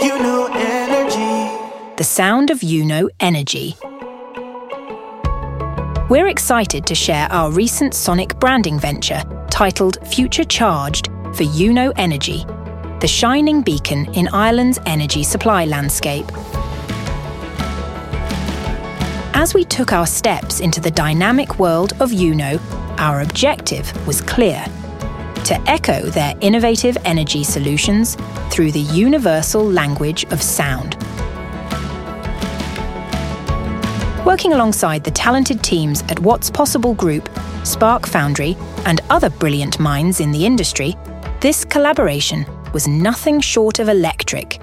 Energy. The sound of Yuno Energy. We're excited to share our recent sonic branding venture titled Future Charged for Yuno Energy, the shining beacon in Ireland's energy supply landscape. As we took our steps into the dynamic world of Yuno, our objective was clear to echo their innovative energy solutions through the universal language of sound. Working alongside the talented teams at What's Possible Group, Spark Foundry, and other brilliant minds in the industry, this collaboration was nothing short of electric.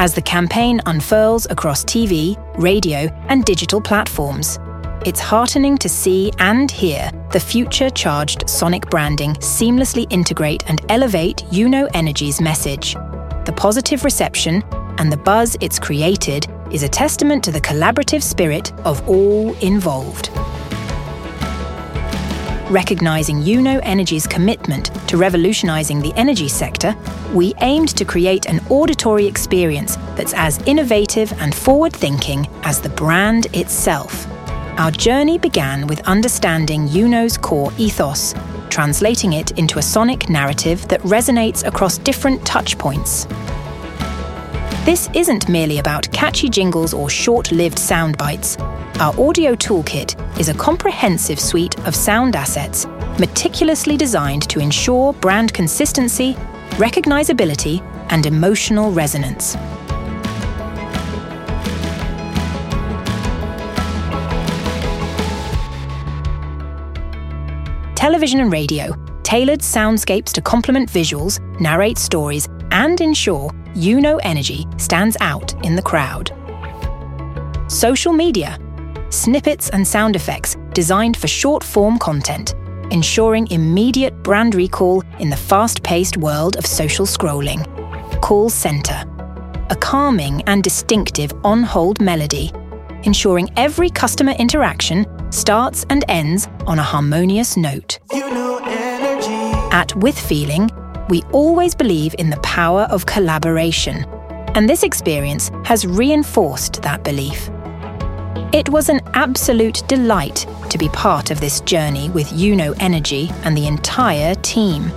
As the campaign unfurls across TV, radio, and digital platforms, it's heartening to see and hear the future charged sonic branding seamlessly integrate and elevate Yuno Energy's message. The positive reception and the buzz it's created is a testament to the collaborative spirit of all involved. Recognizing Yuno Energy's commitment to revolutionizing the energy sector, we aimed to create an auditory experience that's as innovative and forward thinking as the brand itself. Our journey began with understanding Yuno's core ethos, translating it into a sonic narrative that resonates across different touchpoints. This isn't merely about catchy jingles or short lived sound bites. Our audio toolkit is a comprehensive suite of sound assets meticulously designed to ensure brand consistency, recognizability, and emotional resonance. Television and radio, tailored soundscapes to complement visuals, narrate stories, and ensure Yuno Energy stands out in the crowd. Social media, snippets and sound effects designed for short form content, ensuring immediate brand recall in the fast paced world of social scrolling. Call Centre, a calming and distinctive on hold melody, ensuring every customer interaction starts and ends on a harmonious note. Yuno Energy. At With Feeling, we always believe in the power of collaboration, and this experience has reinforced that belief. It was an absolute delight to be part of this journey with Yuno Energy and the entire team.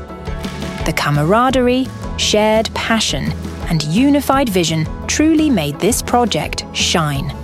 The camaraderie, shared passion, and unified vision truly made this project shine.